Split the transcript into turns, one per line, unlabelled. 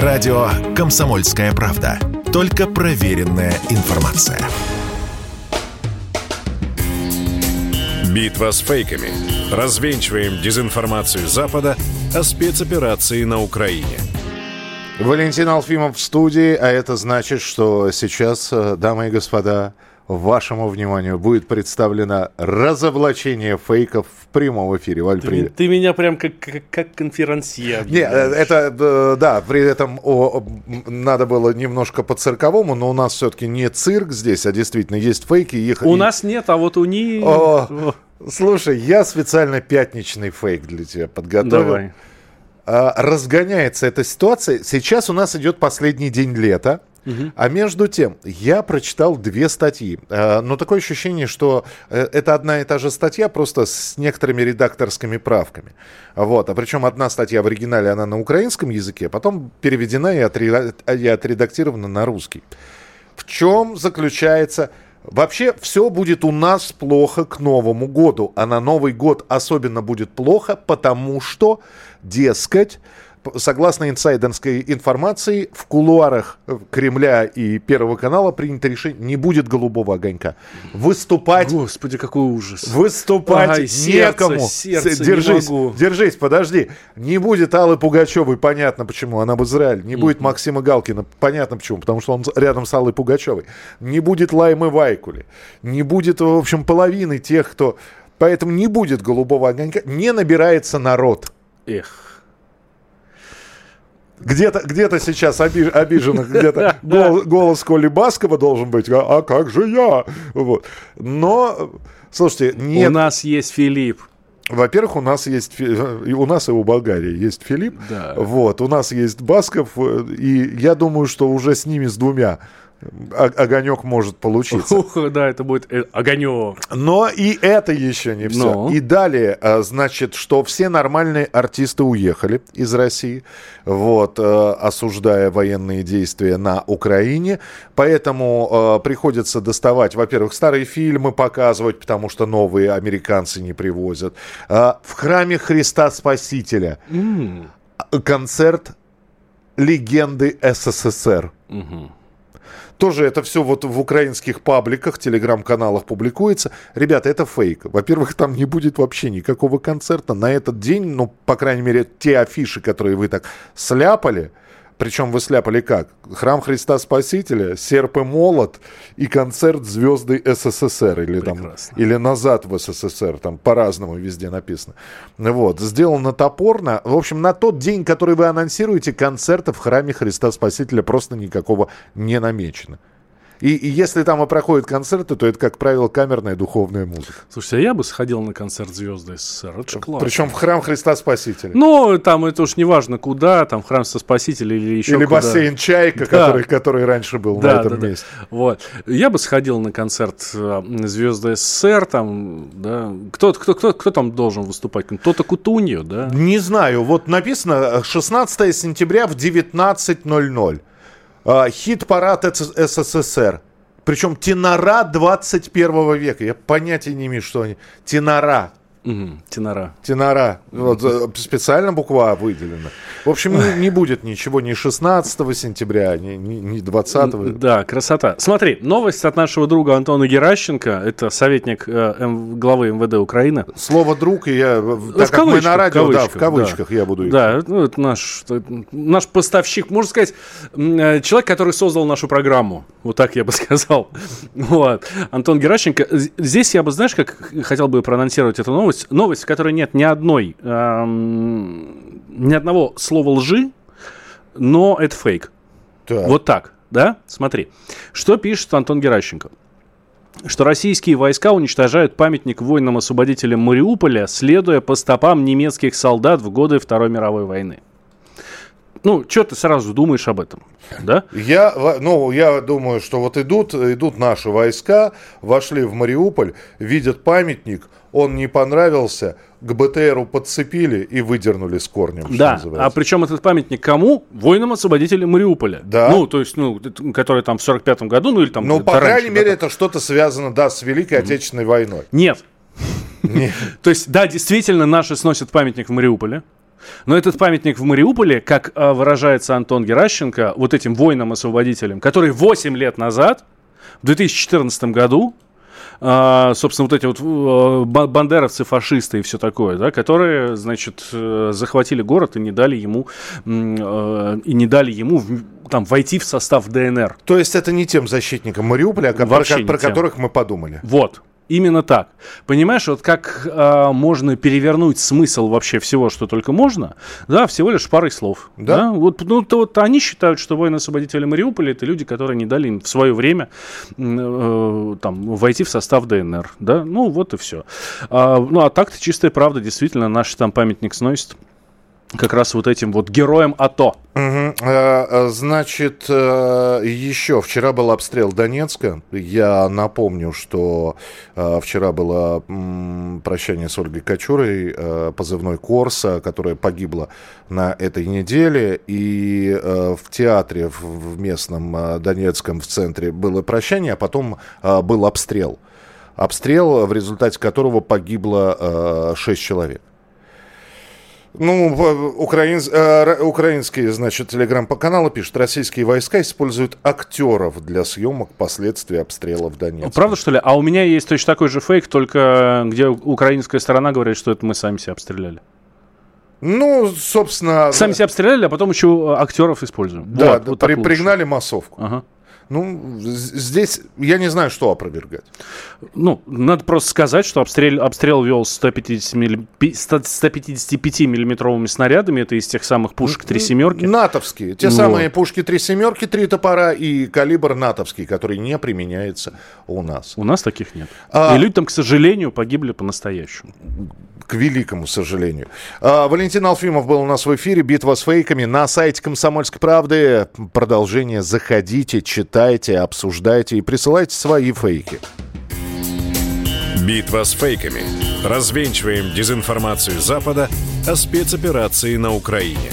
Радио «Комсомольская правда». Только проверенная информация.
Битва с фейками. Развенчиваем дезинформацию Запада о спецоперации на Украине.
Валентин Алфимов в студии, а это значит, что сейчас, э, дамы и господа, вашему вниманию будет представлено разоблачение фейков в прямом эфире. Валь,
Ты,
привет.
ты меня прям как, как, как конферансье.
Не, э, это, э, да, при этом о, надо было немножко по-цирковому, но у нас все-таки не цирк здесь, а действительно есть фейки. Их,
У
и-
нас нет, а вот у них...
О, Слушай, я специально пятничный фейк для тебя подготовил.
Давай.
А, разгоняется эта ситуация. Сейчас у нас идет последний день лета. А между тем, я прочитал две статьи. А, Но такое ощущение, что э, это одна и та же статья, просто с некоторыми редакторскими правками. Вот. А причем одна статья в оригинале, она на украинском языке, потом переведена и, отре- и отредактирована на русский. В чем заключается... Вообще все будет у нас плохо к Новому году, а на Новый год особенно будет плохо, потому что, дескать, согласно инсайдерской информации, в кулуарах э, Кремля и Первого канала принято решение, не будет голубого огонька. Выступать
Господи, какой ужас.
Выступать
Ай,
некому.
сердце,
С-
не
держись,
могу.
держись, подожди. Не будет Аллы Пугачевой, понятно почему, она в Израиле. Не будет Максима Галкина, понятно почему, потому что он рядом с Аллой Пугачевой. Не будет Лаймы Вайкули. Не будет, в общем, половины тех, кто... Поэтому не будет голубого огонька. Не набирается народ.
Эх.
Где-то где сейчас оби- обиженных, где-то гол- голос Коли Баскова должен быть. А, а как же я? Вот. Но, слушайте, нет...
У нас есть Филипп.
Во-первых, у нас есть у нас и у Болгарии есть Филипп.
Да.
Вот, у нас есть Басков, э, и я думаю, что уже с ними с двумя о- огонек может получиться.
Ух, да, это будет э, огонек.
Но и это еще не все.
Ну?
И далее, а, значит, что все нормальные артисты уехали из России, вот, э, осуждая военные действия на Украине. Поэтому э, приходится доставать, во-первых, старые фильмы показывать, потому что новые американцы не привозят. А, В храме Христа Спасителя концерт легенды СССР. Тоже это все вот в украинских пабликах, телеграм-каналах публикуется. Ребята, это фейк. Во-первых, там не будет вообще никакого концерта на этот день. Ну, по крайней мере, те афиши, которые вы так сляпали, причем вы сляпали как? Храм Христа Спасителя, серп и молот и концерт звезды СССР или там или назад в СССР, там по-разному везде написано. Вот, сделано топорно. В общем, на тот день, который вы анонсируете, концерта в храме Христа Спасителя просто никакого не намечено. И, и если там и проходят концерты, то это, как правило, камерная духовная музыка.
Слушайте, а я бы сходил на концерт звезды СССР. Это.
Причем в храм Христа Спасителя.
Ну, там это уж не важно куда, там храм со спасителя или еще
Или
куда.
бассейн Чайка,
Да.
который, который раньше был на
Да,
этом
да, да.
месте.
Вот. Я бы сходил на концерт э, звезды СССР, там, да. Кто, кто, кто, кто там должен выступать? Кто-то Кутуньо, да?
Не знаю, вот написано э, 16 сентября в 19.00. А, Хит-парад СС- СССР. Причем тенора 21 века. Я понятия не имею, что они. Тенора.
Мгм, тенора.
Тенора. Вот, э, специально буква выделена. В общем, не, не будет ничего ни 16 сентября, ни, ни, ни 20.
Да, красота. Смотри, новость от нашего друга Антона Геращенко. Это советник э, М- главы МВД Украины.
Слово друг, и я, в-
В
так как мы
кавычках,
на радио,
в
да, в
кавычках,
кавычках я буду их.
Да, ну, это наш, это наш поставщик, можно сказать, э, человек, который создал нашу программу. Вот так я бы сказал. Вот. Антон Геращенко. Здесь я бы, знаешь, как хотел бы проанонсировать эту новость. Новость, в которой нет ни одной, эм, ни одного слова лжи, но это фейк.
Так.
Вот так, да? Смотри. Что пишет Антон Геращенко? Что российские войска уничтожают памятник воинам-освободителям Мариуполя, следуя по стопам немецких солдат в годы Второй мировой войны. Ну, что ты сразу думаешь об этом, да?
Я, ну, я думаю, что вот идут, идут наши войска, вошли в Мариуполь, видят памятник, он не понравился, к БТРу подцепили и выдернули с корнем, что
Да, а причем этот памятник кому? Воинам-освободителям Мариуполя.
Да.
Ну, то есть, ну, которые там в 45-м году, ну или там...
Ну, по
раньше,
крайней
да,
мере,
там.
это что-то связано, да, с Великой Отечественной войной.
Нет. То есть, да, действительно, наши сносят памятник в Мариуполе. Но этот памятник в Мариуполе, как э, выражается Антон Геращенко, вот этим воинам-освободителям, которые 8 лет назад, в 2014 году, а, собственно, вот эти вот э, бандеровцы, фашисты и все такое, да, которые, значит, э, захватили город и не дали ему, э, и не дали ему там войти в состав ДНР.
То есть это не тем защитникам Мариуполя, про, про которых мы подумали.
Вот. Именно так. Понимаешь, вот как э, можно перевернуть смысл вообще всего, что только можно, да, всего лишь парой слов. Да. да? Вот, ну, то, вот они считают, что воины-освободители Мариуполя это люди, которые не дали им в свое время э, там, войти в состав ДНР. Да? Ну, вот и все. А, ну, а так-то чистая правда, действительно, наш там памятник сносит как раз вот этим вот героем АТО.
Угу. Значит, э, еще вчера был обстрел Донецка. Я напомню, что э, вчера было прощание с Ольгой Кочурой, позывной Корса, которая погибла на этой неделе. И в театре в местном Донецком в центре было прощание, а потом был обстрел. Обстрел, в результате которого погибло 6 человек. Ну, украин, э, украинские, значит, телеграм-каналы пишут, российские войска используют актеров для съемок последствий обстрела в Донецке.
Правда, что ли? А у меня есть точно такой же фейк, только где украинская сторона говорит, что это мы сами себя обстреляли.
Ну, собственно...
Сами себя обстреляли, а потом еще актеров используем.
Да, вот, вот при, пригнали массовку. Ага. Ну, здесь я не знаю, что опровергать.
Ну, надо просто сказать, что обстрел, обстрел вел 150 милли, 155-миллиметровыми снарядами. Это из тех самых пушек «Три семерки».
Натовские. Те вот. самые пушки «Три семерки», «Три топора» и калибр натовский, который не применяется у нас.
У нас таких нет. А... И люди там, к сожалению, погибли по-настоящему
к великому сожалению. А, Валентин Алфимов был у нас в эфире. Битва с фейками на сайте Комсомольской правды. Продолжение. Заходите, читайте, обсуждайте и присылайте свои фейки.
Битва с фейками. Развенчиваем дезинформацию Запада о спецоперации на Украине.